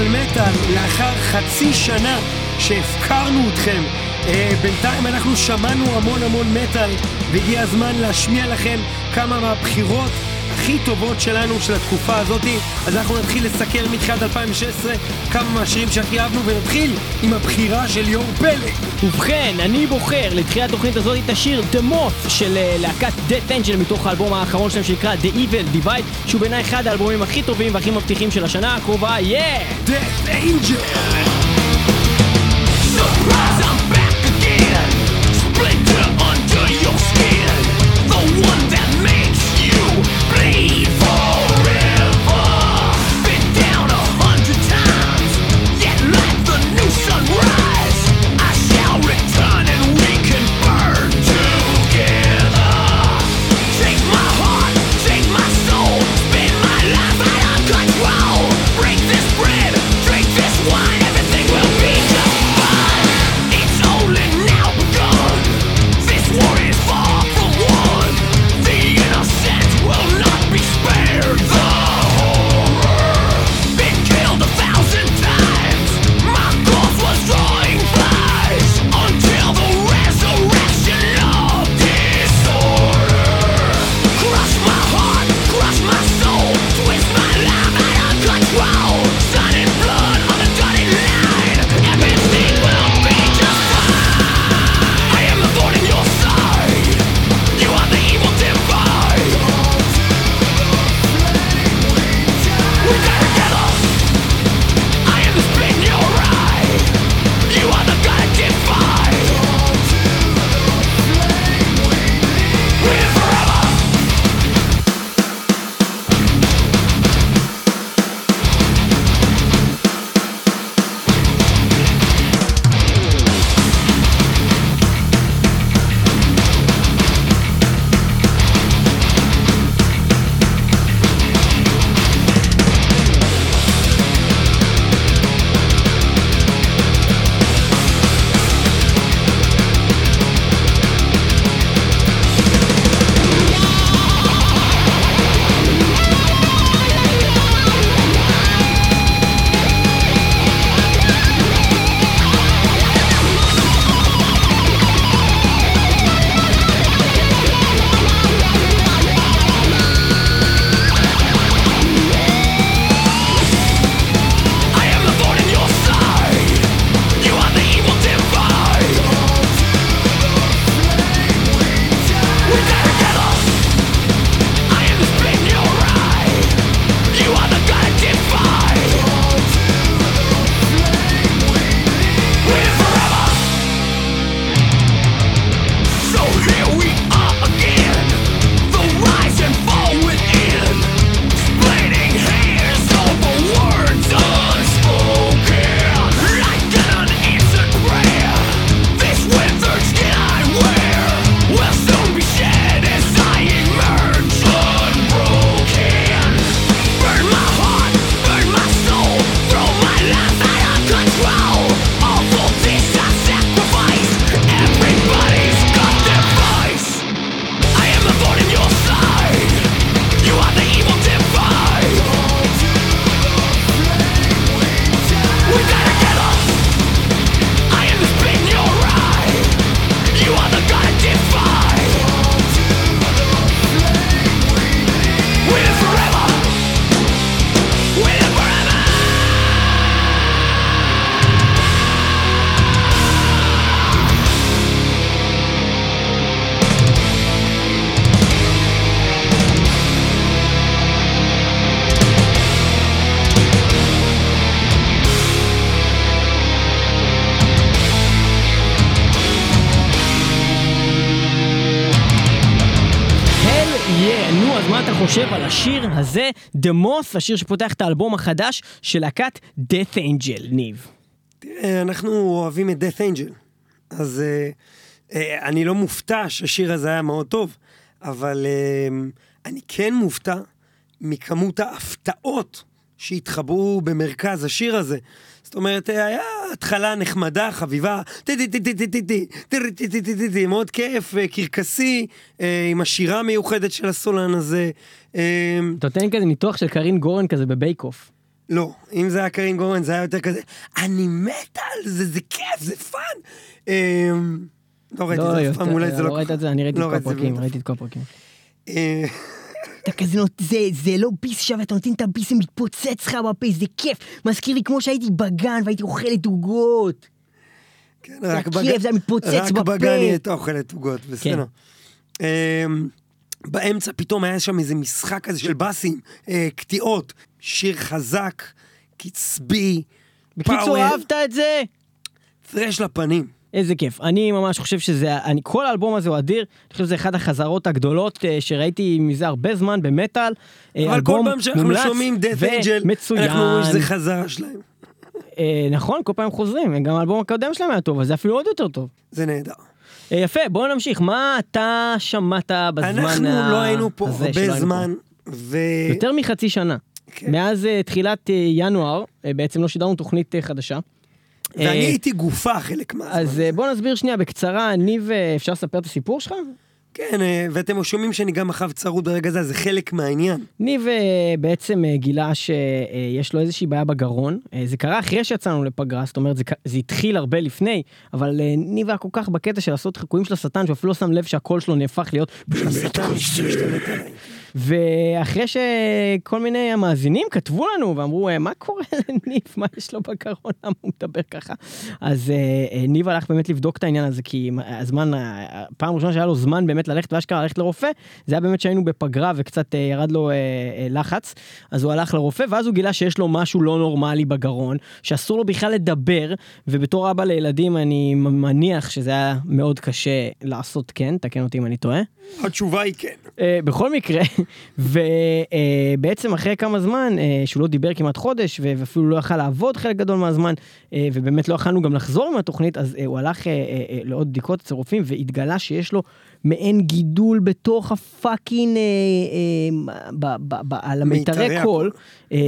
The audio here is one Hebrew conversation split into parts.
מטאל מטאל, לאחר חצי שנה שהפקרנו אתכם. Uh, בינתיים אנחנו שמענו המון המון מטאל, והגיע הזמן להשמיע לכם כמה מהבחירות הכי טובות שלנו של התקופה הזאת, אז אנחנו נתחיל לסקר מתחילת 2016 כמה מהשירים שהכי אהבנו, ונתחיל עם הבחירה של יו"ר פלג. ובכן, אני בוחר לתחילת התוכנית הזאת את השיר The Moth של אה, להקת Dead Angel מתוך האלבום האחרון שלהם שנקרא The Evil Divide, שהוא בעיניי אחד האלבומים הכי טובים והכי מבטיחים של השנה הקרובה, יאה! Yeah! Dead Angel! חושב על השיר הזה, The Moth, השיר שפותח את האלבום החדש של להקת Death Angel, ניב? תראה, אנחנו אוהבים את Death Angel, אז uh, uh, אני לא מופתע שהשיר הזה היה מאוד טוב, אבל uh, אני כן מופתע מכמות ההפתעות שהתחבאו במרכז השיר הזה. זאת אומרת, היה התחלה נחמדה, חביבה, טי-טי-טי-טי-טי-טי, מאוד כיף, קרקסי, עם השירה המיוחדת של הסולן הזה, אמ, אתה נותן כזה ניתוח של קארין גורן כזה ב Bake Off. לא, אם זה היה קארין גורן זה היה יותר כזה, אני מת על זה, זה כיף, זה fun. אמ, לא ראיתי את לא, זה אף פעם, אולי זה לא... לא ראית את זה, אני לא ראיתי את כל הפרקים, ראיתי את כל הפרקים. אתה כזה זה, זה לא ביס שווה, אתה נותן את הביס, זה מתפוצץ לך בפה, זה כיף. מזכיר לי כמו שהייתי בגן והייתי אוכל את עוגות. כן, רק בגן. זה כיף, זה מתפוצץ בפה. רק בגן היא הייתה אוכלת עוגות, בסדר. כן. אמ, אמ, באמצע פתאום היה שם איזה משחק כזה של באסים, אה, קטיעות, שיר חזק, קצבי, בקיצור, פאוור, אהבת את זה? פרש לפנים. איזה כיף. אני ממש חושב שזה, אני, כל האלבום הזה הוא אדיר. אני חושב שזה אחת החזרות הגדולות אה, שראיתי מזה הרבה זמן במטאל. אה, אבל כל פעם שאנחנו מומלץ שומעים death angel, ומצוין. אנחנו אומרים שזה חזרה שלהם. אה, נכון, כל פעם חוזרים. גם האלבום הקודם שלהם היה טוב, אז זה אפילו עוד יותר טוב. זה נהדר. אה, יפה, בואו נמשיך. מה אתה שמעת בזמן אנחנו ה- לא היינו פה הזה הרבה זמן, ו... פה? יותר מחצי שנה. כן. מאז אה, תחילת אה, ינואר, בעצם לא שידרנו תוכנית חדשה. ואני הייתי גופה חלק מהזמן. אז אה, בוא נסביר שנייה בקצרה, ניב, אפשר לספר את הסיפור שלך? כן, אה, ואתם שומעים שאני גם אחאב צרוד ברגע אז זה חלק מהעניין. ניב אה, בעצם אה, גילה שיש לו איזושהי בעיה בגרון. זה קרה אחרי שיצאנו לפגרה, זאת אומרת זה, זה התחיל הרבה לפני, אבל ניב היה כל כך בקטע של לעשות חיקויים של השטן, שהוא אפילו לא שם לב שהקול שלו נהפך להיות של השטן. משתלט עליי. ואחרי שכל מיני המאזינים כתבו לנו ואמרו, "אה, מה קורה לניב, מה יש לו בגרון, למה הוא מדבר ככה? אז אה, אה, ניב הלך באמת לבדוק את העניין הזה, כי הזמן, פעם ראשונה שהיה לו זמן באמת ללכת ואשכרה ללכת לרופא, זה היה באמת שהיינו בפגרה וקצת ירד לו לחץ, אז הוא הלך לרופא, ואז הוא גילה שיש לו משהו לא נורמלי בגרון, שאסור לו בכלל לדבר, ובתור אבא לילדים אני מניח שזה היה מאוד קשה לעשות כן, תקן אותי אם אני טועה. התשובה היא כן. בכל מקרה, ובעצם אחרי כמה זמן, אה, שהוא לא דיבר כמעט חודש, ואפילו לא יכל לעבוד חלק גדול מהזמן, אה, ובאמת לא יכלנו גם לחזור עם התוכנית, אז אה, הוא הלך לעוד בדיקות אצל רופאים, והתגלה שיש לו מעין גידול בתוך ה fucking, אה, אה, ב- ב- ב- על המיתרי מיתרי קול. אה,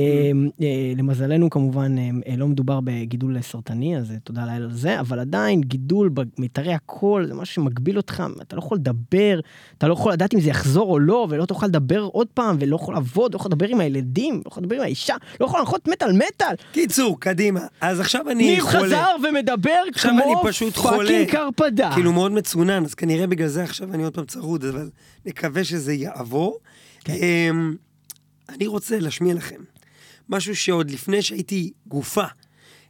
אה, למזלנו כמובן אה, אה, לא מדובר בגידול סרטני, אז אה, תודה לאל על זה, אבל עדיין גידול במיתרי הקול זה משהו שמגביל אותך, אתה לא יכול לדבר, אתה לא יכול לדעת אם זה יחזור או לא, ולא תוכל לדבר עוד פעם, ולא יכול לעבוד, לא יכול לדבר עם הילדים, לא יכול לדבר עם האישה, לא יכול להנחות מטאל מטאל. קיצור, קדימה. אז עכשיו אני ניב חולה. חזר ומדבר כמו. fucking קרפדה. כאילו מאוד מצונן, אז כנראה בגלל זה עכשיו אני עוד פעם צרוד, אבל נקווה שזה יעבור. כן. אמ, אני רוצה להשמיע לכם משהו שעוד לפני שהייתי גופה.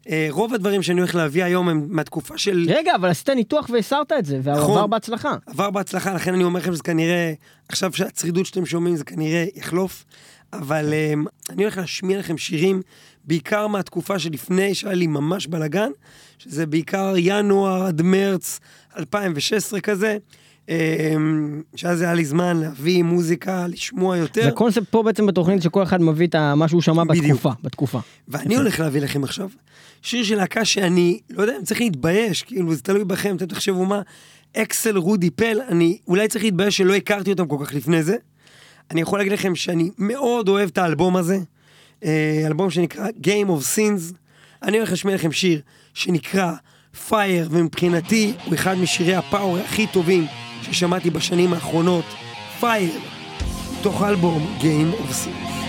אה, רוב הדברים שאני הולך להביא היום הם מהתקופה של... רגע, אבל עשית ניתוח והסרת את זה, והוא נכון. עבר בהצלחה. עבר בהצלחה, לכן אני אומר לכם שזה כנראה, עכשיו שהצרידות שאתם שומעים זה כנראה יחלוף, אבל um, אני הולך להשמיע לכם שירים, בעיקר מהתקופה שלפני שהיה לי ממש בלאגן, שזה בעיקר ינואר עד מרץ 2016 כזה, שאז היה לי זמן להביא מוזיקה, לשמוע יותר, זה קונספט פה בעצם בתוכנית שכל אחד מביא את מה שהוא שמע. בתקופה, בתקופה. ואני הולך להביא לכם עכשיו שיר של להקה שאני, לא יודע אם צריך להתבייש, כאילו זה תלוי בכם, אתם תחשבו מה, אקסל רודי פל, אני אולי צריך להתבייש שלא הכרתי אותם כל כך לפני זה. אני יכול להגיד לכם שאני מאוד אוהב את האלבום הזה, אה, אלבום שנקרא Game of Sins. אני הולך להשמיע לכם שיר שנקרא Fire, ומבחינתי הוא אחד משירי הפאוור הכי טובים ששמעתי בשנים האחרונות, Fire, מתוך האלבום Game of Sins.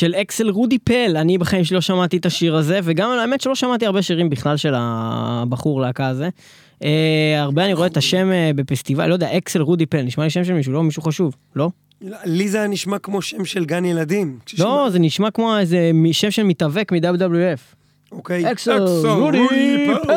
של אקסל רודי פל, אני בחיים שלי לא שמעתי את השיר הזה, וגם האמת שלא שמעתי הרבה שירים בכלל של הבחור להקה הזה. אה, הרבה אני רואה את השם אה, בפסטיבל, לא יודע, אקסל רודי פל, נשמע לי שם של מישהו, לא מישהו חשוב, לא? לי זה היה נשמע כמו שם של גן ילדים. לא, זה נשמע כמו איזה שם של מתאבק מ-WWF. אוקיי. אקסל רודי פל.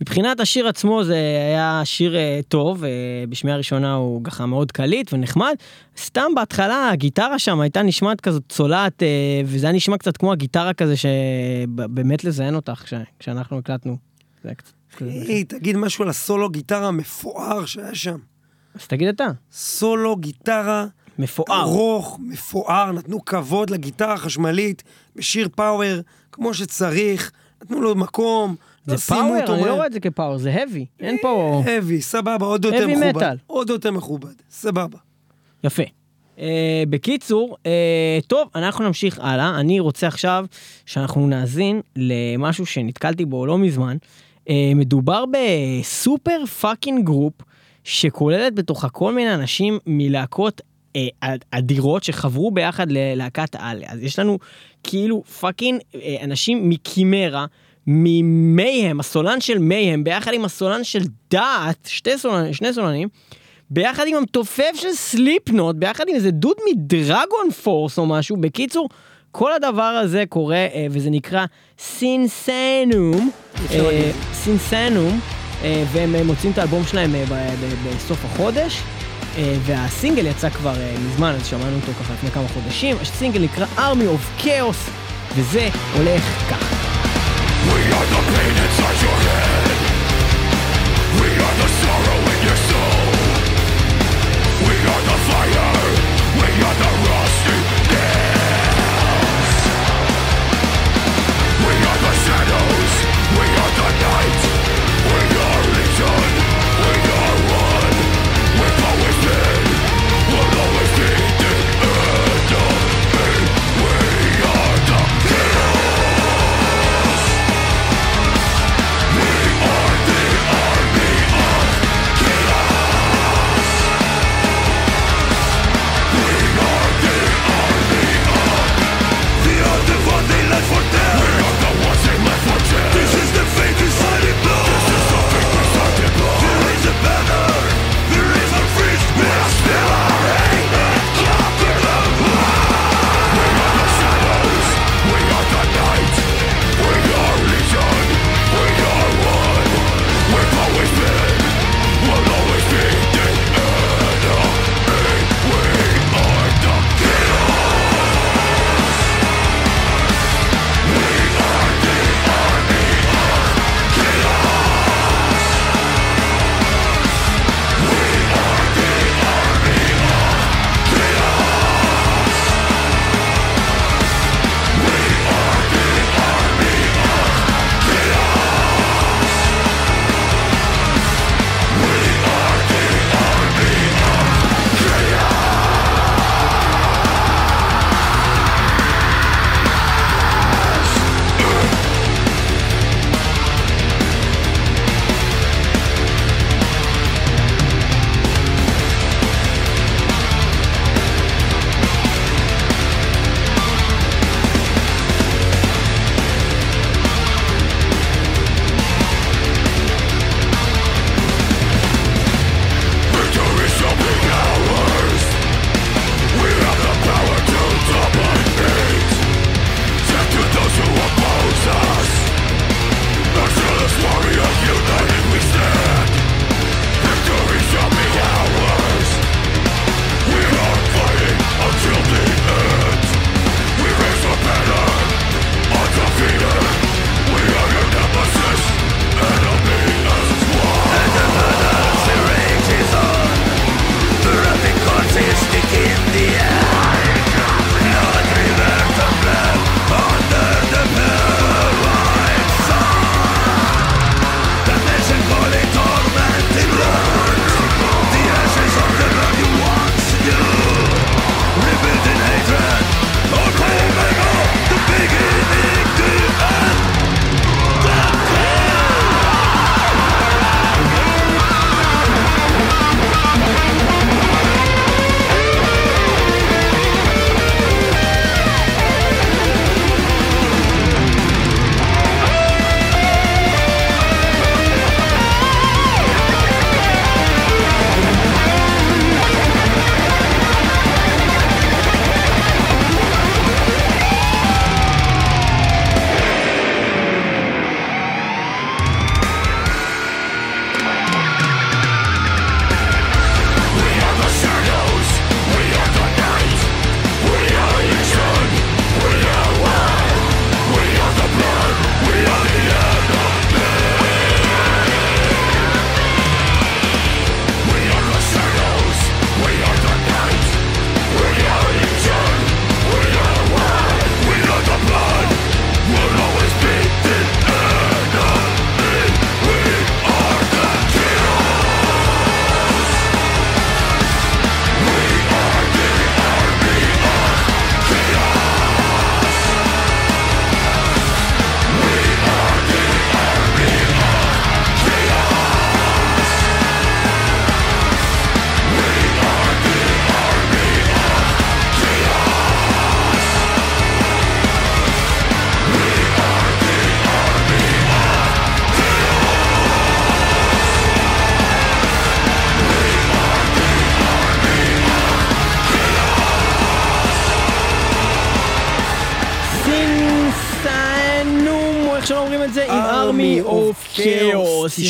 מבחינת השיר עצמו זה היה שיר אה, טוב, אה, בשמיעה הראשונה הוא ככה מאוד קליט ונחמד. סתם בהתחלה הגיטרה שם הייתה נשמעת כזאת צולעת, אה, וזה היה נשמע קצת כמו הגיטרה כזה שבאמת לזיין אותך כש- כשאנחנו הקלטנו. זה היה קצת... היי, תגיד משהו על הסולו גיטרה המפואר שהיה שם. אז תגיד אתה, סולו גיטרה מפואר. ארוך, מפואר, נתנו כבוד לגיטרה החשמלית בשיר פאוור, כמו שצריך, נתנו לו מקום, זה לא פאוור, אותו אני לא מה- רואה את זה כפאוור, זה heavy, אין פה... heavy, סבבה, עוד יותר Heavy מכובד. metal. עוד יותר מכובד, סבבה. יפה. אה, בקיצור, אה, טוב, אנחנו נמשיך הלאה. אני רוצה עכשיו שאנחנו נאזין למשהו שנתקלתי בו לא מזמן. Uh, מדובר בסופר פאקינג גרופ שכוללת בתוכה כל מיני אנשים מלהקות אה, אדירות שחברו ביחד ללהקת על. אז יש לנו כאילו פאקינג uh, אנשים מקימרה. ממייהם, הסולן של מייהם, ביחד עם הסולן של דעת, שתי סולנים, שני סולנים, ביחד עם המתופף של סליפנוט, ביחד עם איזה דוד מדרגון פורס או משהו. בקיצור, כל הדבר הזה קורה, אה, וזה נקרא סינסנום, את סינסנום, אה, והם אה, מוצאים את האלבום שלהם אה, ב- ב- בסוף החודש. אה, והסינגל יצא כבר אה, מזמן, אז שמענו אותו ככה לפני כמה חודשים. הסינגל נקרא Army of Chaos, וזה הולך ככה. We are the pain inside your head.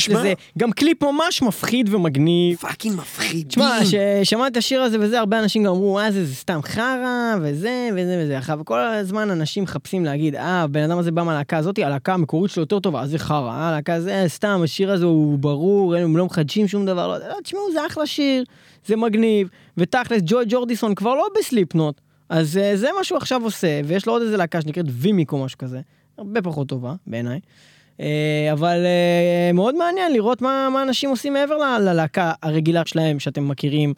יש. לזה גם קליפ ממש מפחיד ומגניב. fucking מפחידים. תשמע, כששמעתי את השיר הזה וזה, הרבה אנשים גם אמרו, אה, זה, זה סתם חרא, וזה, וזה, וזה. עכשיו, כל הזמן אנשים מחפשים להגיד, אה, הבן אדם הזה בא מהלהקה הזאתי, הלהקה המקורית שלו יותר טובה, אז זה חרא, אה, הלהקה הזה, סתם, השיר הזה הוא ברור, הם לא מחדשים שום דבר, לא, לא, תשמעו, זה אחלה שיר, זה מגניב, ותכלס, ג'וי ג'ורדיסון כבר לא ב Slipknot, אז אה, זה מה שהוא עכשיו עושה, ויש לו עוד איזה להקה שנקראת Vimic או משהו כזה, הרבה פחות טובה, בעיניי. אה, אבל אה, מאוד מעניין לראות מה, מה אנשים עושים מעבר ללהקה הרגילה שלהם שאתם מכירים.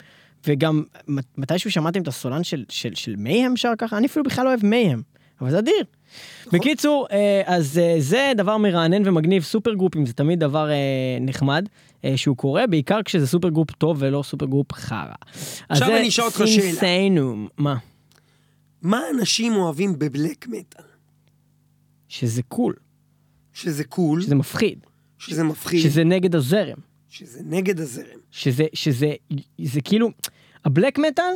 וגם מת- מתישהו שמעתם את הסולן של, של, של Mayhem שר ככה? אני אפילו בכלל לא אוהב Mayhem, אבל זה אדיר. בקיצור, אה, אז זה דבר מרענן ומגניב, super group ים זה תמיד דבר נחמד שהוא קורה, בעיקר כשזה super group טוב ולא super group חרא. עכשיו אני אשאל אותך שאלה. Sinsaenum. מה? מה אנשים אוהבים בבלק מטאל? שזה קול, שזה קול, שזה מפחיד, שזה מפחיד, שזה נגד הזרם. שזה נגד הזרם. שזה, שזה, זה כאילו, הבלק מטאל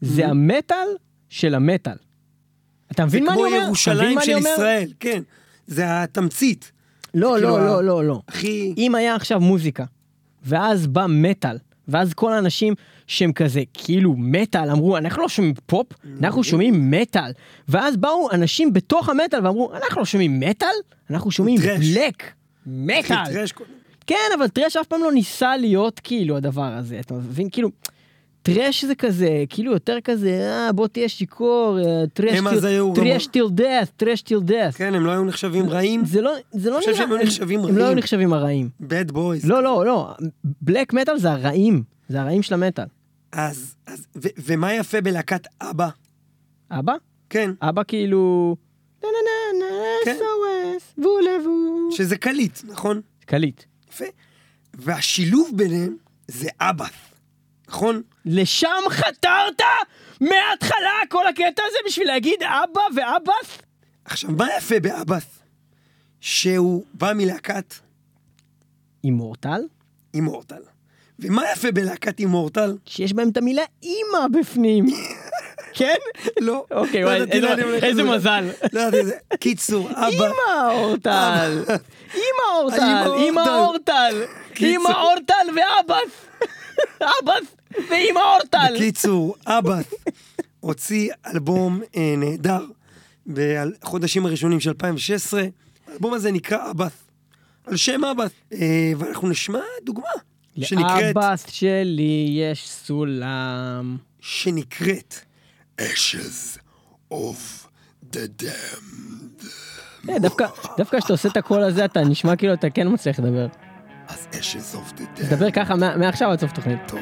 זה המטאל של המטאל. אתה זה מבין מה אני כמו אומר? אתה מבין ירושלים של? ישראל, כן. זה התמצית. לא, כאילו לא, ה- לא, לא, לא. הכי... אם היה עכשיו מוזיקה, ואז בא מטאל, ואז כל האנשים שהם כזה, כאילו מטאל, אמרו, אנחנו לא שומעים פופ, אנחנו שומעים מטאל. ואז באו אנשים בתוך המטאל ואמרו, אנחנו לא שומעים מטאל, אנחנו שומעים. black. metal. כן, אבל thrash אף פעם לא ניסה להיות כאילו הדבר הזה, אתה מבין? כאילו, thrash זה כזה, כאילו יותר כזה, אה, בוא תהיה שיכור, thrash till death, thrash till death. כן, הם לא היו נחשבים רעים. זה לא, זה לא אני חושב נראה, שהם היו נחשבים הם לא היו רעים. נחשבים הרעים. bad boys. לא, לא, לא, בלק מטאל זה הרעים, זה הרעים של המטאל. אז, אז, ו- ומה יפה בלהקת אבא? אבא? כן, אבא כאילו... נה נה נה נה כן. SOS, וולבו. שזה קליט, נכון? קליט. יפה. והשילוב ביניהם זה אבא, נכון? לשם חתרת מההתחלה כל הקטע הזה בשביל להגיד אבא ואבאס? עכשיו, מה יפה באבאס? שהוא בא מלהקת אימורטל? אימורטל. ומה יפה בלהקת אימורטל? שיש בהם את המילה אימא בפנים. כן? לא. אוקיי, לא וואי, איזה- איזה. מזל. לא ידעתי את זה. קיצור, אבא... אימא אורטל. אימא אורטל. אימא אורטל. אימא אורטל ואבאס. אבאס ואימא אורטל. בקיצור, אבא הוציא אלבום אה, נהדר בחודשים הראשונים של 2016. האלבום הזה נקרא אבא, על שם אבא. אה, ואנחנו נשמע דוגמה שנקראת, לאבאס שלי יש סולם. שנקראת Ashes of the Damned. אה, דווקא כשאתה עושה את הקול הזה אתה נשמע כאילו אתה כן מצליח לדבר. אז Ashes of the Damned. תדבר ככה מעכשיו עד סוף תוכנית. טוב.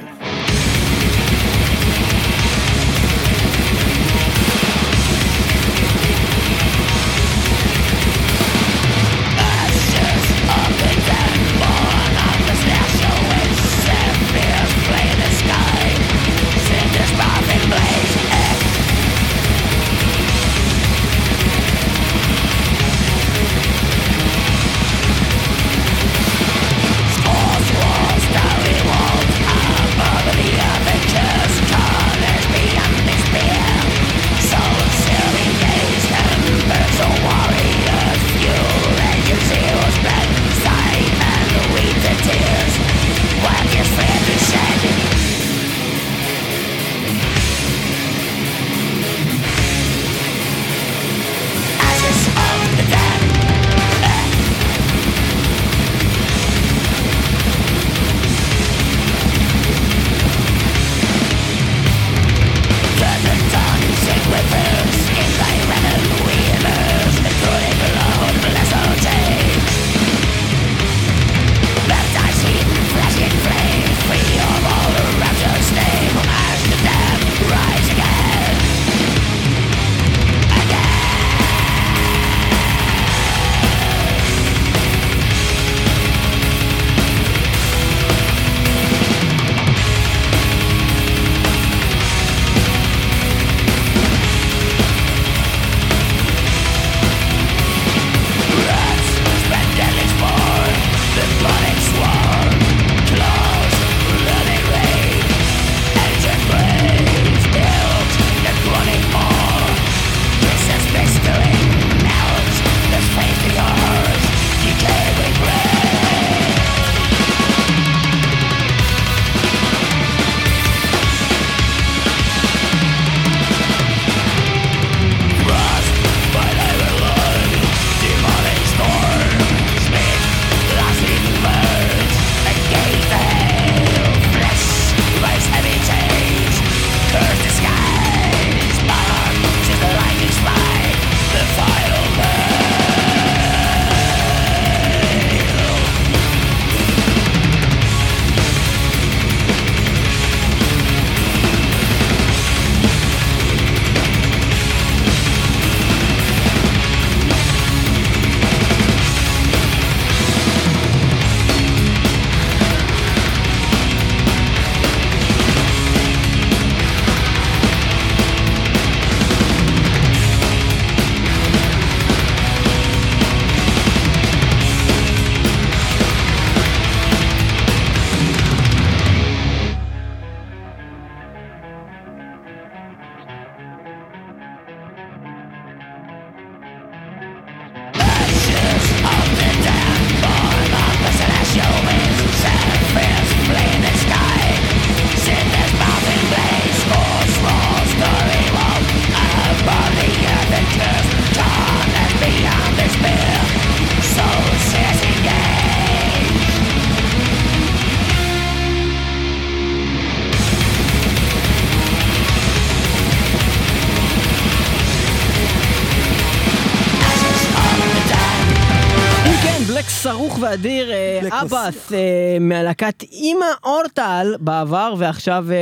סרוך ואדיר, אה, אבאס אה, מהלהקת אימא אורטל בעבר, ועכשיו אה,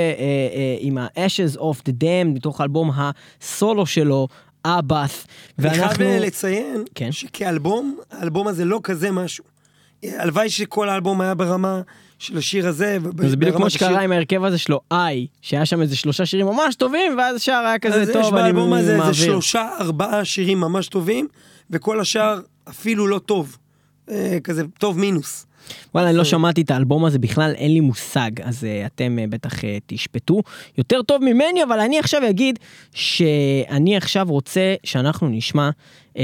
עם ה-Ashes of the Dam, מתוך האלבום הסולו שלו, אבאס. אני חייב ואנחנו... לציין כן. שכאלבום, האלבום הזה לא כזה משהו. הלוואי שכל האלבום היה ברמה של השיר הזה. זה בדיוק כמו שקרה עם ההרכב הזה שלו, איי, שהיה שם איזה שלושה שירים ממש טובים, ואז השאר היה כזה אז יש טוב, אני באלבום הזה איזה מעביר. שלושה, ארבעה שירים ממש טובים, וכל השאר אפילו לא טוב. אה, כזה טוב מינוס. וואלה, אני לא שמעתי את האלבום הזה בכלל, אין לי מושג, אז uh, אתם uh, בטח uh, תשפטו יותר טוב ממני, אבל אני עכשיו אגיד שאני עכשיו רוצה שאנחנו נשמע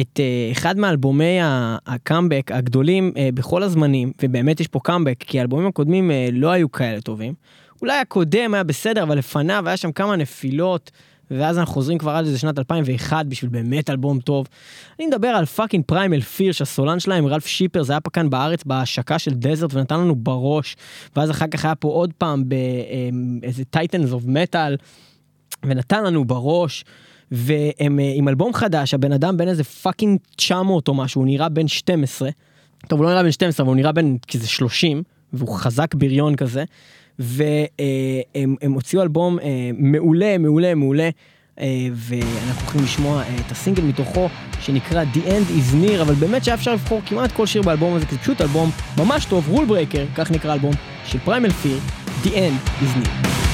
את uh, אחד מאלבומי הקאמבק הגדולים uh, בכל הזמנים, ובאמת יש פה קאמבק, כי האלבומים הקודמים uh, לא היו כאלה טובים. אולי הקודם היה בסדר, אבל לפניו היה שם כמה נפילות. ואז אנחנו חוזרים כבר עד איזה שנת 2001 בשביל באמת אלבום טוב. אני מדבר על fucking Primal Fear שהסולן שלהם רלף שיפרס זה היה פה כאן בארץ בהשקה של Desert ונתן לנו בראש ואז אחר כך היה פה עוד פעם באיזה Titans of Metal ונתן לנו בראש והם אה, עם אלבום חדש הבן אדם בן איזה fucking 900 או משהו הוא נראה בן 12. טוב הוא לא נראה בן 12 אבל הוא נראה בן כזה 30 והוא חזק בריון כזה. והם הם הוציאו אלבום אה, מעולה מעולה מעולה אה, ואנחנו הולכים לשמוע אה, את הסינגל מתוכו שנקרא The End is Near אבל באמת שהיה אפשר לבחור כמעט כל שיר באלבום הזה כי זה פשוט אלבום ממש טוב Rulebreaker כך נקרא אלבום של Primal Fear The End is Near.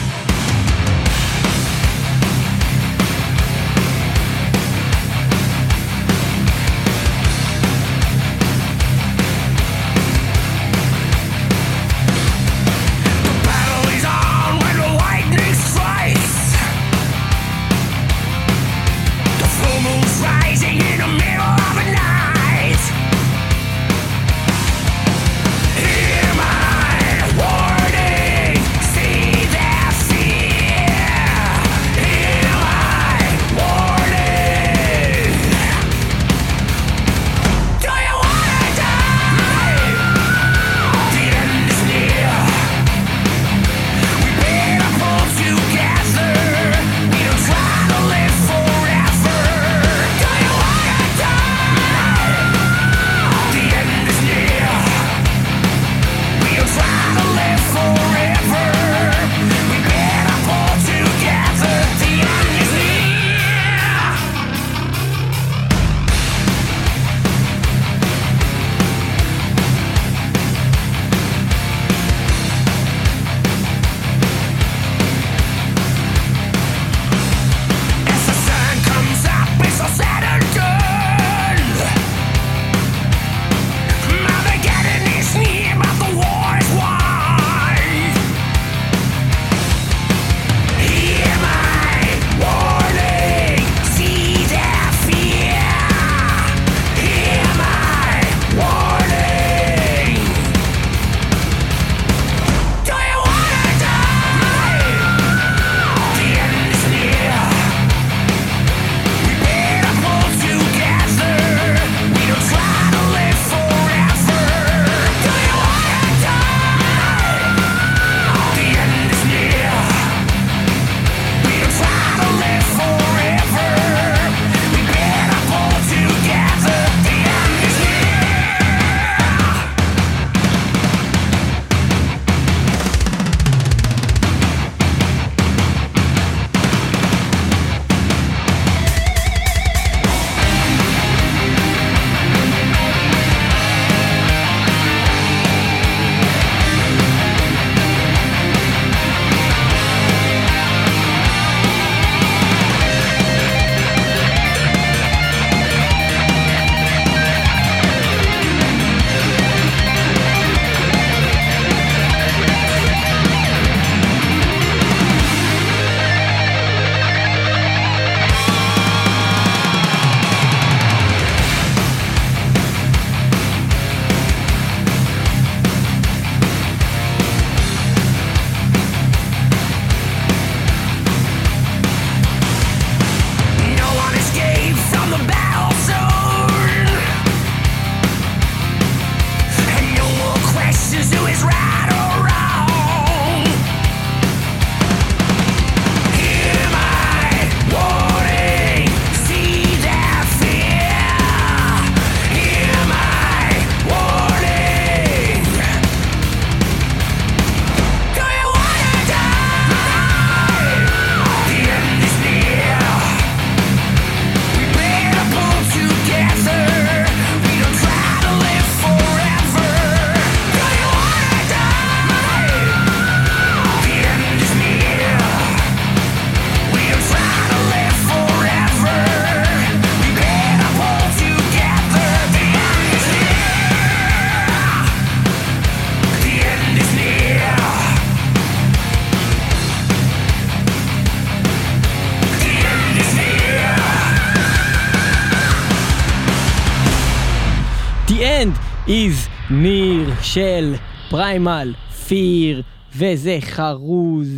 Is near של פריימל, פיר, וזה חרוז.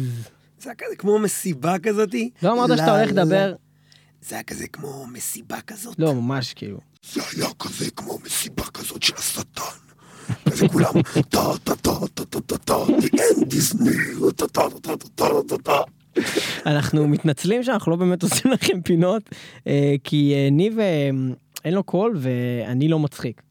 זה היה כזה כמו מסיבה כזאתי. לא אמרת שאתה הולך לדבר? זה היה כזה כמו מסיבה כזאת. לא, ממש כאילו. זה היה כזה כמו מסיבה כזאת של השטן. כזה כולם, טה טה טה טה טה טה טה, the end is near, טה טה טה טה טה טה טה. אנחנו מתנצלים שאנחנו לא באמת עושים לכם פינות, אה, כי אה, ניב אה, אין לו קול ואני לא מצחיק.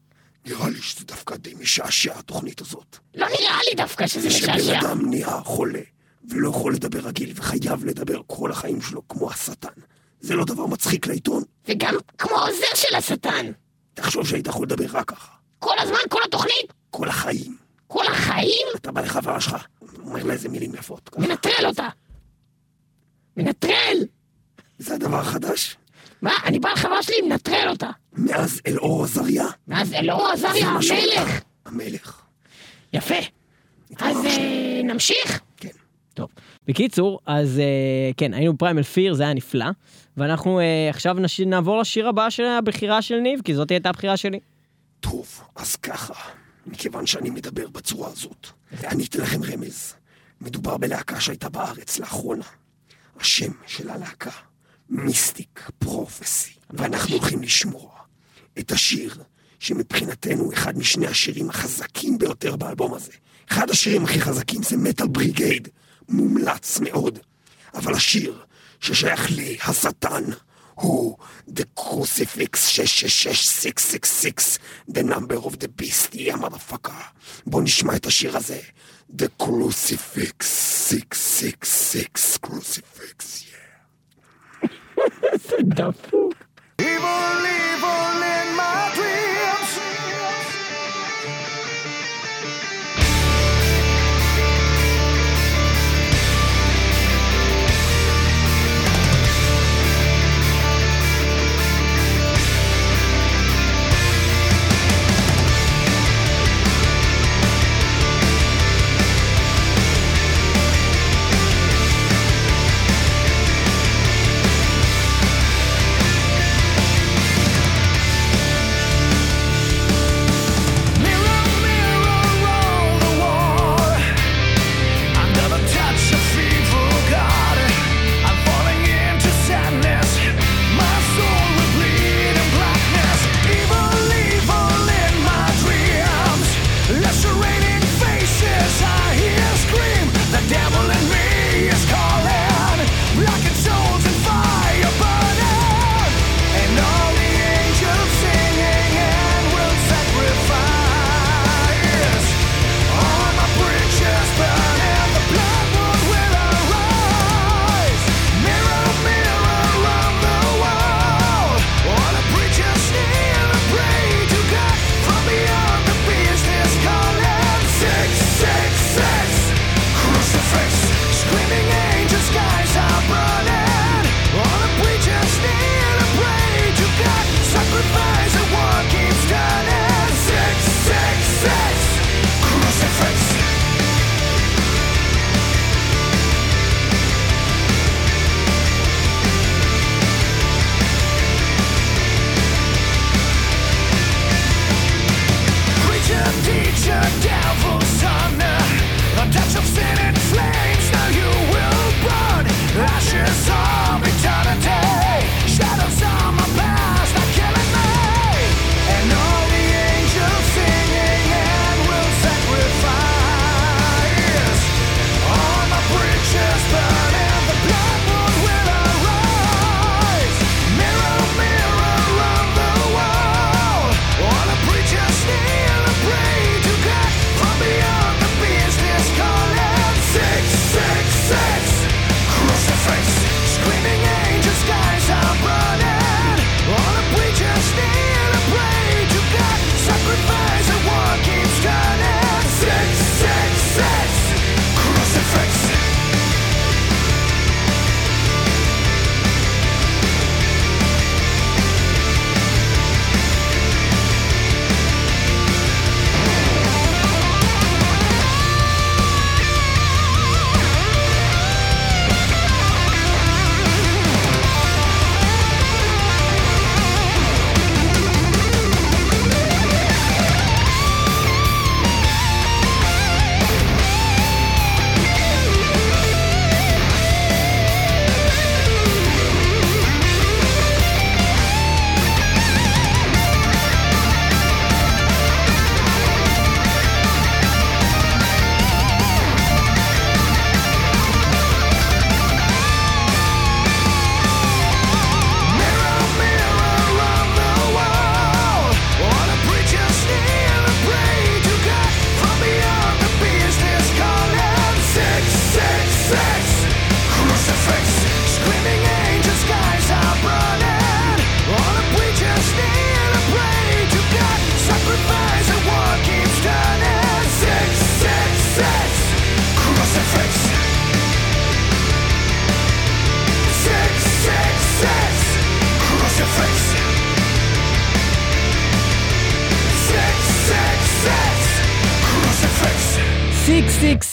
נראה לי שזה דווקא די משעשע התוכנית הזאת. לא נראה לי דווקא שזה שבן משעשע. אדם נהיה חולה, ולא יכול לדבר רגיל, וחייב לדבר כל החיים שלו כמו השטן. זה לא דבר מצחיק לעיתון. וגם כמו העוזר של השטן. תחשוב שהיית יכול לדבר רק ככה. כל הזמן, כל התוכנית, כל החיים. כל החיים, אתה בא לחברה שלך, אומר לה איזה מילים יפות. מנטרל אותה. מנטרל! זה הדבר החדש? מה? אני בא לחברה שלי, מנטרל אותה. מאז אלאור עזריה? ואז אלאור עזריה, המלך. המלך. יפה. אז אה, נמשיך? כן. טוב. בקיצור, אז אה, כן, היינו בפריימל פיר, זה היה נפלא, ואנחנו אה, עכשיו. נעבור לשיר הבא של הבחירה של ניב, כי זאת הייתה הבחירה שלי. טוב, אז ככה, מכיוון שאני מדבר בצורה הזאת, אני אתן לכם רמז. מדובר בלהקה שהייתה בארץ לאחרונה. השם של הלהקה, מיסטיק פרופסי. ואנחנו הולכים לשמוע את השיר שמבחינתנו הוא אחד משני השירים החזקים ביותר באלבום הזה. אחד השירים הכי חזקים זה מטאל בריגייד, מומלץ מאוד. אבל השיר ששייך להשטן הוא The Crucifix 666666, The Number of the Beast, יא motherfucker. בואו נשמע את השיר הזה. The Crucifix 666 Crucifix, yeah. דפוק. Evil, evil in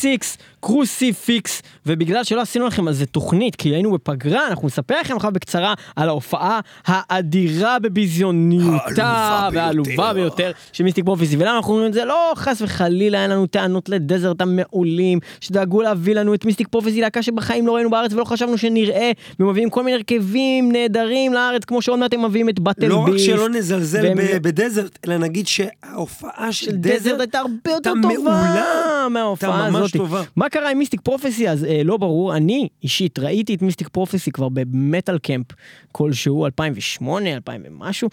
666 Crucifix, ובגלל שלא עשינו לכם על זה תוכנית, כי היינו בפגרה, אנחנו נספר לכם עכשיו בקצרה על ההופעה האדירה בביזיוניותה העלובה והעלובה ביותר. של Mystic Prophecy, ולמה אנחנו אומרים את זה? לא חס וחלילה אין לנו טענות ל Desert המעולים, שדאגו להביא לנו את Mystic Prophecy, להקה שבחיים לא ראינו בארץ ולא חשבנו שנראה, ומביאים כל מיני הרכבים נהדרים לארץ, כמו שעוד מעט הם מביאים את Battle לא רק Beast. שלא נזלזל והם- ב Desert, אלא נגיד שההופעה של של Desert Desert הייתה הרבה יותר טובה מעולה. מההופעה הייתה ממש הזאת. טובה. מה קרה עם Mystic Prophecy אז אה, לא ברור אני אישית ראיתי את Mystic Prophecy כבר ב Metalcamp כלשהו 2008 2000 ומשהו.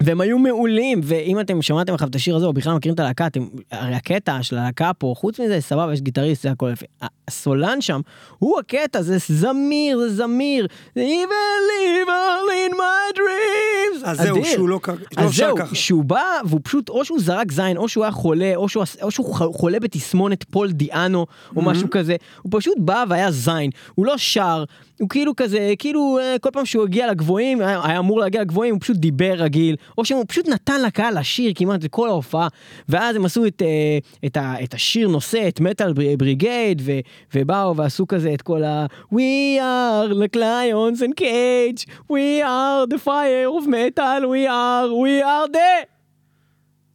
והם היו מעולים ואם אתם שמעתם עכשיו את השיר הזה או בכלל מכירים את הלהקה אתם הרי הקטע של הלהקה פה חוץ מזה סבבה יש גיטריסט זה הכל יפה. הסולן שם הוא הקטע זה זמר זה זמר. זה evil evil in my dreams. אז זהו. שהוא לא לא אז שר זהו, ככה. שהוא בא והוא פשוט או שהוא זרק זין או שהוא היה חולה או שהוא, או שהוא חולה בתסמונת פול דיאנו או משהו כזה. הוא פשוט בא והיה זין. הוא לא שר הוא כאילו כזה כאילו אה, כל פעם שהוא הגיע לגבוהים היה אמור להגיע לגבוהים הוא פשוט דיבר רגיל או שהוא פשוט נתן לקהל לשיר כמעט את כל ההופעה ואז הם עשו את, אה, את, ה, את השיר נושא את מטאל בריגייד ו, ובאו ועשו כזה את כל ה We are the lions and cage we are the fire of metal we are we are the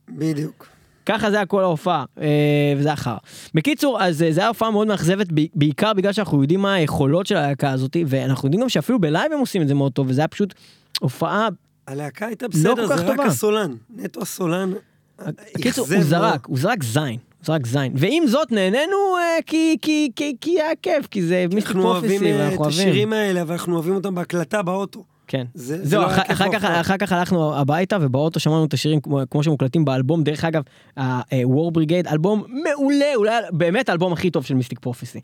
בדיוק. ככה זה היה כל ההופעה, אה, וזה חרא. בקיצור, אז אה, זה היה הופעה מאוד מאכזבת, בעיקר בגלל שאנחנו יודעים מה היכולות של הלהקה הזאת, ואנחנו יודעים גם שאפילו ב live הם עושים את זה מאוד טוב, וזה היה פשוט הופעה, הלהקה הייתה לא בסדר, כל זה רק. הסולן. נטו הסולן. בקיצור, אכזב הוא מאוד. זרק, הוא זרק זין, הוא זרק זין. ועם זאת נהנינו אה, כי, כי, כי, כי היה כיף, כי זה Mystic Prophecy, אה, ואנחנו את אוהבים. השירים האלה, אבל אנחנו אוהבים אותם בהקלטה באוטו. כן. זה- זה זהו, לא היה אחר, כך. אחר כך הלכנו הביתה ובאוטו שמענו את השירים כמו, כמו שמוקלטים באלבום, דרך אגב, ה-War Brigade, אלבום מעולה, אולי באמת האלבום הכי טוב של מיסטיק פרופסי.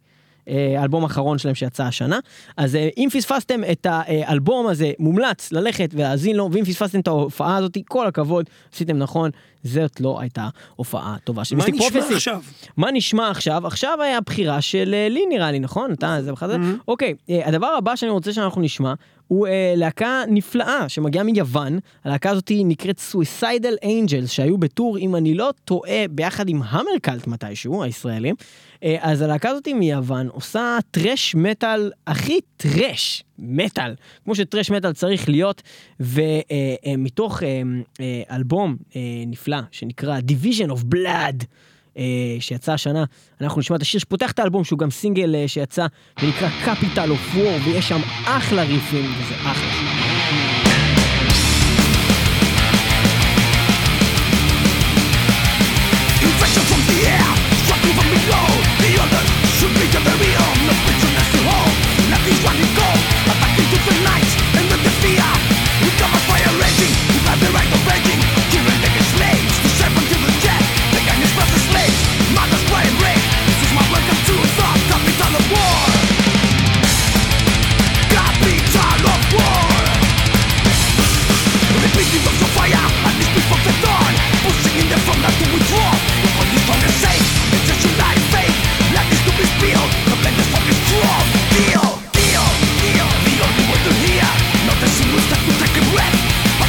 אה, האלבום האחרון שלהם שיצא השנה. אז אה, אם פספסתם את האלבום הזה, מומלץ ללכת ולהאזין לו, ואם פספסתם את ההופעה הזאת, כל הכבוד, עשיתם נכון, זאת לא הייתה הופעה טובה של מה מיסטיק נשמע פרופסי. עכשיו? מה נשמע עכשיו? עכשיו היה בחירה של אה, לי נראה לי, נכון? אתה, זה בכלל זה? אוקיי, אה, הדבר הבא שאני רוצה שאנחנו נשמע, הוא אה, להקה נפלאה שמגיעה מיוון, הלהקה הזאת נקראת Suicidal Angels, שהיו בטור, אם אני לא טועה, ביחד עם המרקלט מתישהו, הישראלים. אה, אז הלהקה הזאת מיוון עושה טרש מטאל הכי טרש מטאל, כמו שטרש מטאל צריך להיות, ומתוך אלבום אה, נפלא שנקרא Division of Blood. אה, שיצא השנה, אנחנו נשמע את השיר שפותח את האלבום שהוא גם סינגל אה, שיצא ונקרא Capital of War ויש שם אחלה ריפים וזה אחלה. Infection from Zostaw to taki łeb, a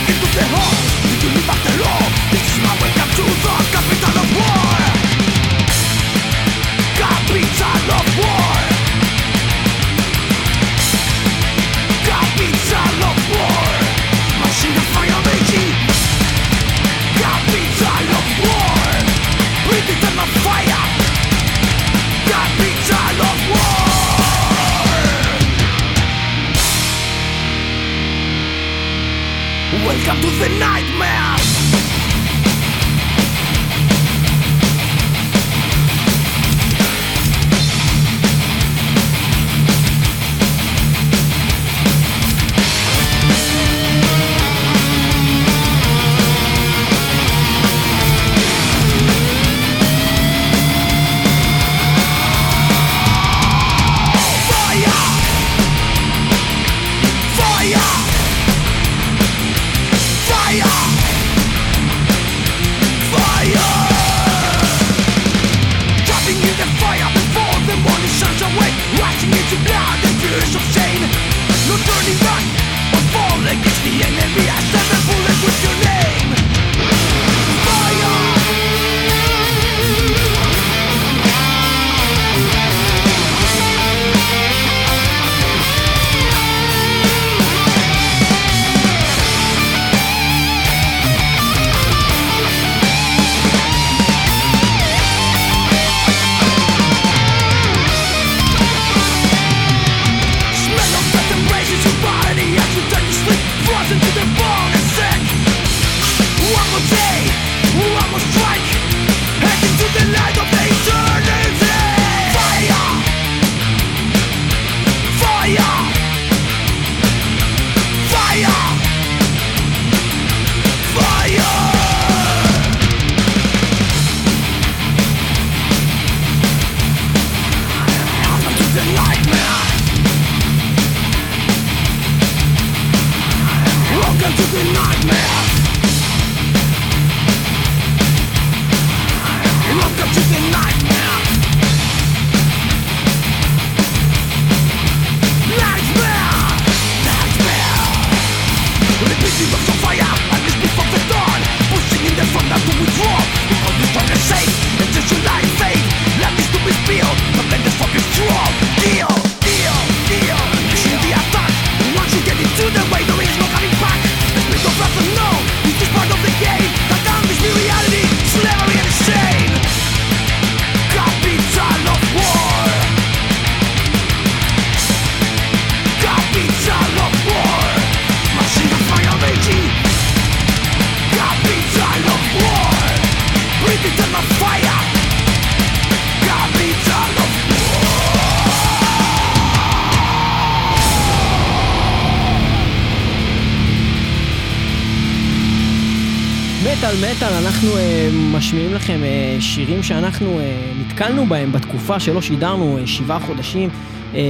בהם בתקופה שלא שידרנו אה, שבעה חודשים, אה,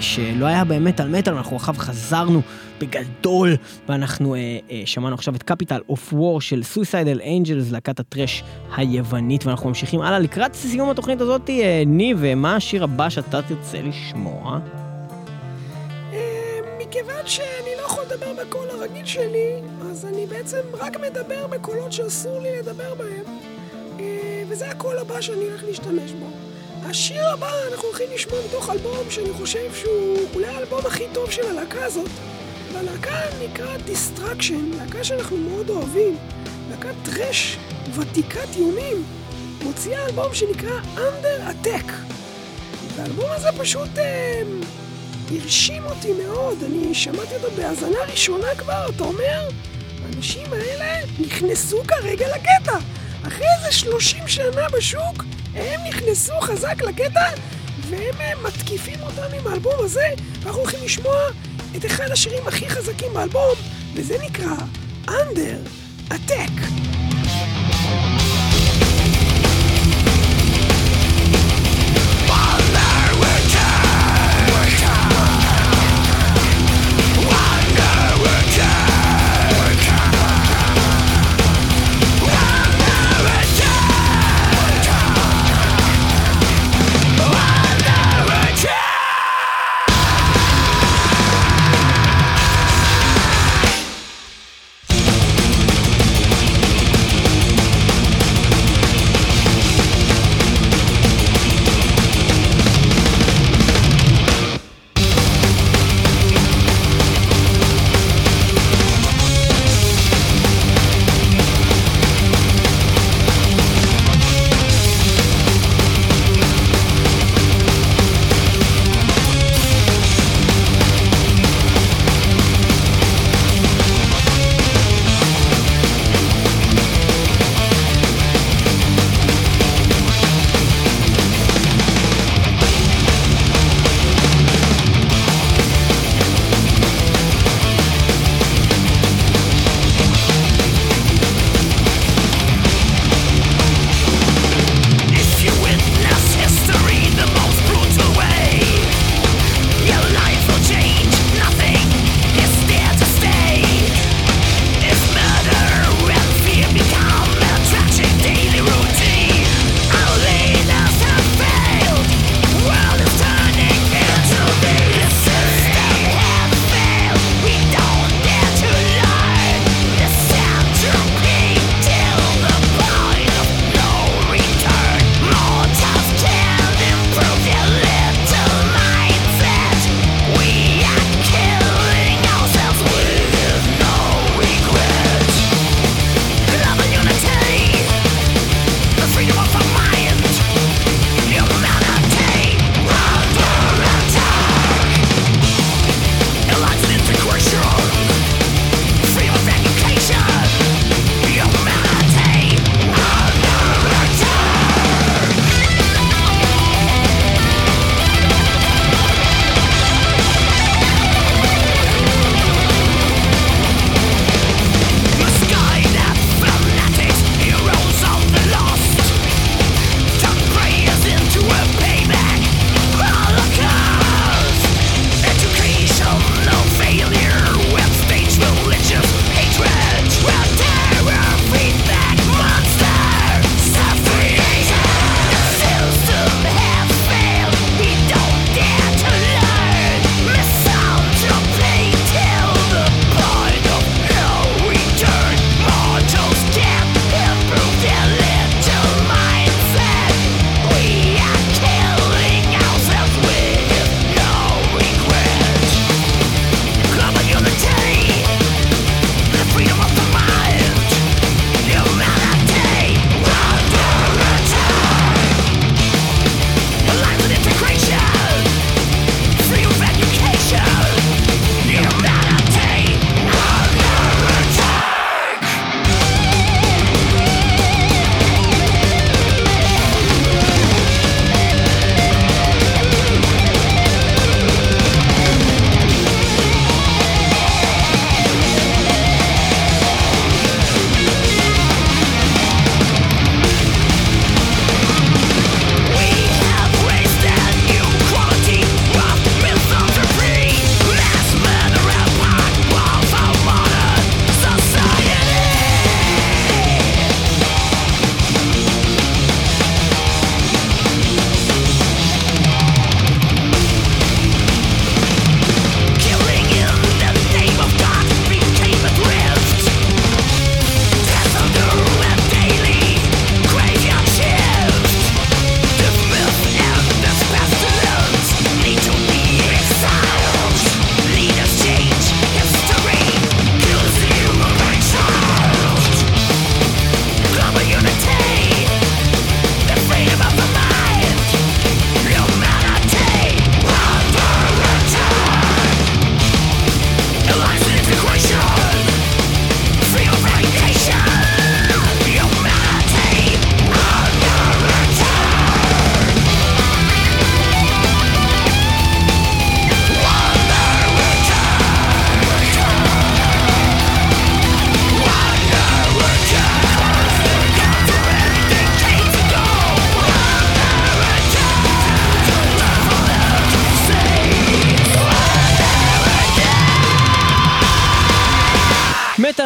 שלא היה בהם מטאל מטאל, אנחנו עכשיו חזרנו בגדול, ואנחנו אה, שמענו עכשיו את Capital of War של Suicidal Angels, להקת ה thrash היוונית, ואנחנו ממשיכים הלאה לקראת סיום התוכנית הזאת, ניב, מה השיר הבא שאתה תרצה לשמוע? מכיוון שאני לא יכול לדבר בקול הרגיל שלי, אז אני בעצם רק מדבר בקולות שאסור לי לדבר בהם. וזה הקול הבא שאני הולך להשתמש בו. השיר הבא אנחנו הולכים לשמוע מתוך אלבום שאני חושב שהוא אולי האלבום הכי טוב של הלהקה הזאת. והלהקה נקראת Distraction, להקה שאנחנו מאוד אוהבים. להקת טרש ותיקת יונים. מוציאה אלבום שנקרא Under Attack. והאלבום הזה פשוט אה, הרשים אותי מאוד, אני שמעתי אותו בהאזנה ראשונה כבר, אתה אומר? האנשים האלה נכנסו כרגע לקטע. אחרי איזה 30 שנה בשוק, הם נכנסו חזק לקטע, והם אה, מתקיפים אותנו עם האלבום הזה, ואנחנו הולכים לשמוע את אחד השירים הכי חזקים באלבום, וזה נקרא Under Attack.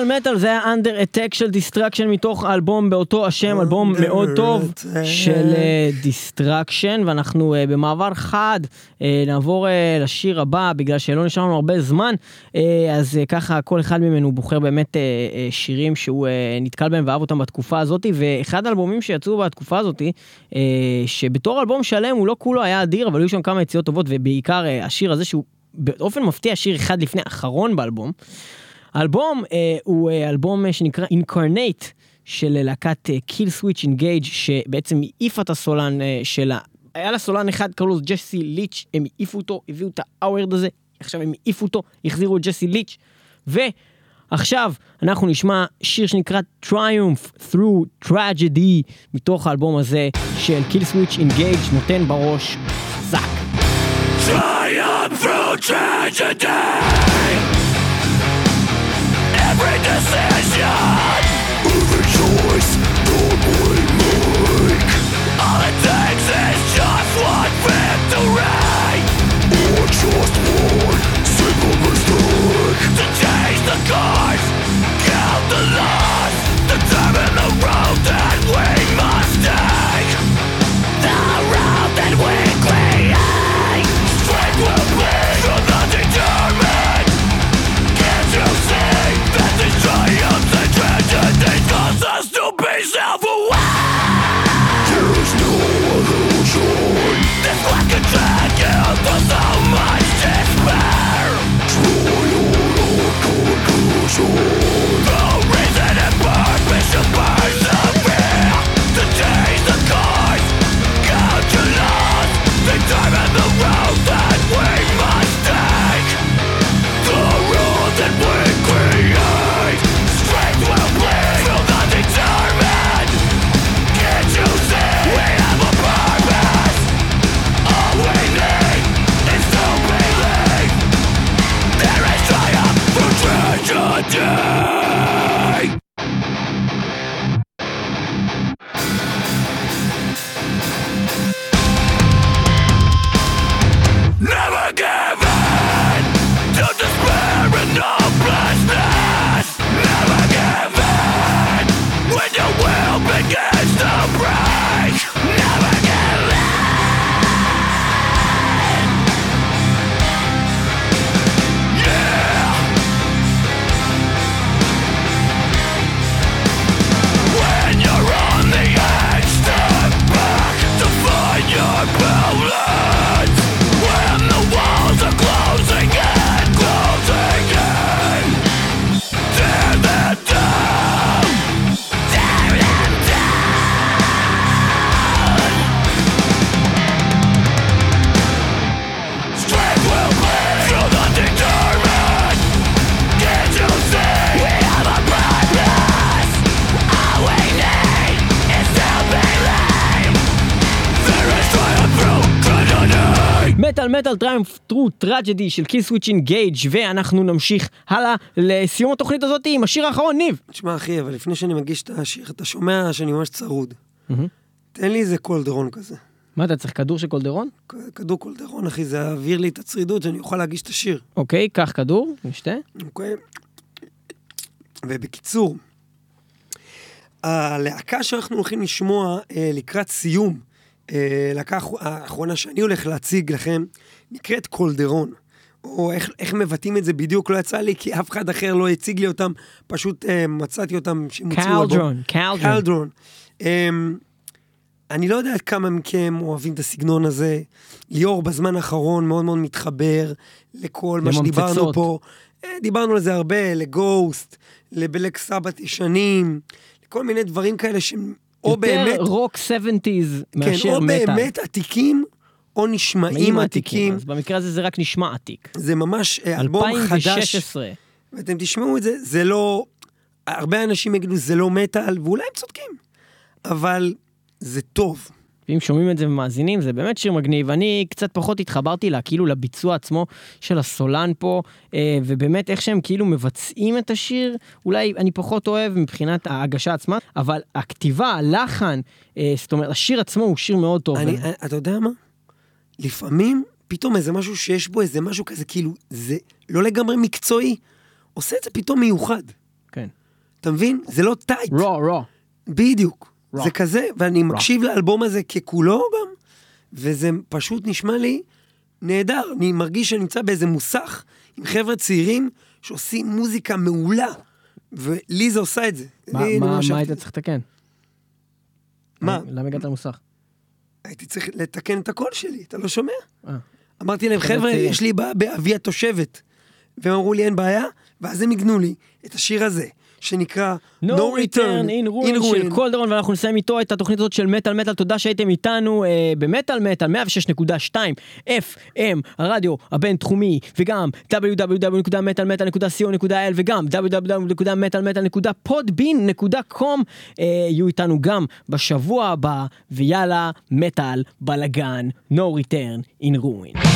מטאל זה היה under attack של Destruction מתוך אלבום באותו השם, אלבום Under מאוד טוב. של Destruction, ואנחנו אה, במעבר חד אה, נעבור אה, לשיר הבא, בגלל שלא נשאר לנו הרבה זמן, אה, אז אה, ככה כל אחד ממנו בוחר באמת אה, אה, שירים שהוא אה, נתקל בהם ואהב אותם בתקופה הזאת, ואחד האלבומים שיצאו בתקופה הזאת, אה, שבתור אלבום שלם הוא לא כולו היה אדיר, אבל היו שם כמה יציאות טובות, ובעיקר אה, השיר הזה שהוא באופן מפתיע שיר אחד לפני האחרון באלבום. האלבום אה, הוא אה, אלבום אה, שנקרא Incarnate של אה, להקת אה, Kill Switch Engage, שבעצם העיפה את הסולן אה, שלה. היה לה סולן אחד, קראו לו ג'סי ליץ', הם העיפו אותו, הביאו את האוורד הזה, עכשיו הם העיפו אותו, החזירו את ג'סי ליץ', ועכשיו אנחנו נשמע שיר שנקרא Triumph Through Tragedy, מתוך האלבום הזה של Kill Switch Engage, נותן בראש חזק. Triumph through tragedy. fantasy Isso. Tragedy של Killswitch Engage ואנחנו נמשיך הלאה לסיום התוכנית הזאת עם השיר האחרון, ניב. תשמע, אחי, אבל לפני שאני מגיש את השיר, אתה שומע שאני ממש צרוד. תן לי איזה קולדרון כזה. מה אתה צריך כדור של קולדרון? כדור קולדרון, אחי, זה יעביר לי את הצרידות, שאני אוכל להגיש את השיר, אוקיי, קח כדור, נשתה. אוקיי? ובקיצור, הלהקה שאנחנו הולכים לשמוע אה, לקראת סיום, אה, האח- האחרונה שאני הולך להציג לכם, נקראת קולדרון. או איך, איך מבטאים את זה בדיוק לא יצא לי, כי אף אחד אחר לא הציג לי אותם, פשוט אה, מצאתי אותם שהם הוציאו. קלדרון, קלדרון. קלדרון. אמ, אני לא יודע כמה מכם אוהבים את הסגנון הזה. ליאור בזמן האחרון מאוד מאוד מתחבר לכל מה שדיברנו לממצצות. פה. אה, דיברנו על זה הרבה, לגוסט, לבלק סבת ישנים, לכל מיני דברים כאלה שהם או באמת, רוק 70's כן, מאשר או מטאל. באמת עתיקים, או נשמעים עתיקים. אז במקרה הזה זה רק נשמע עתיק. זה ממש אה, אלבום חדש. 2016. ואתם תשמעו את זה, זה לא... הרבה אנשים יגידו, זה לא מטאל, ואולי הם צודקים, אבל זה טוב. ואם שומעים את זה ומאזינים, זה באמת שיר מגניב. אני קצת פחות התחברתי לה, כאילו לביצוע עצמו של הסולן פה, אה, ובאמת איך שהם כאילו מבצעים את השיר, אולי אני פחות אוהב מבחינת ההגשה עצמה, אבל הכתיבה, הלחן, אה, זאת אומרת, השיר עצמו הוא שיר מאוד טוב. אני, אתה יודע מה? לפעמים, פתאום איזה משהו שיש בו איזה משהו כזה, כאילו, זה לא לגמרי מקצועי, עושה את זה פתאום מיוחד. כן. אתה מבין? זה לא טייט. רו, רו. בדיוק. רע. זה כזה, ואני מקשיב לאלבום הזה ככולו גם, וזה פשוט נשמע לי נהדר. אני מרגיש שאני נמצא באיזה מוסך עם חבר'ה צעירים שעושים מוזיקה מעולה, ולי זה עושה את זה. מה- מה מה. היית צריך לתקן? מה? למה הגעת למוסך? הייתי צריך לתקן את הקול שלי, אתה לא שומע? אה. אמרתי להם, חבר'ה חבר'ה, צעירים." יש לי בעיה באבי התושבת. והם אמרו לי, אין בעיה, ואז הם ניגנו לי את השיר הזה, שנקרא No Return in Ruin של קולדרון, ואנחנו נסיים איתו את התוכנית הזאת של מטאל מטאל. תודה שהייתם איתנו אה, במטאל מטאל 106.2 FM, הרדיו הבינתחומי, וגם www.מטאלמטאל.co.il וגם www.מטאלמטאל.podbean.com אה, יהיו איתנו גם בשבוע הבא, ויאללה, מטאל, בלאגן, no return in ruin.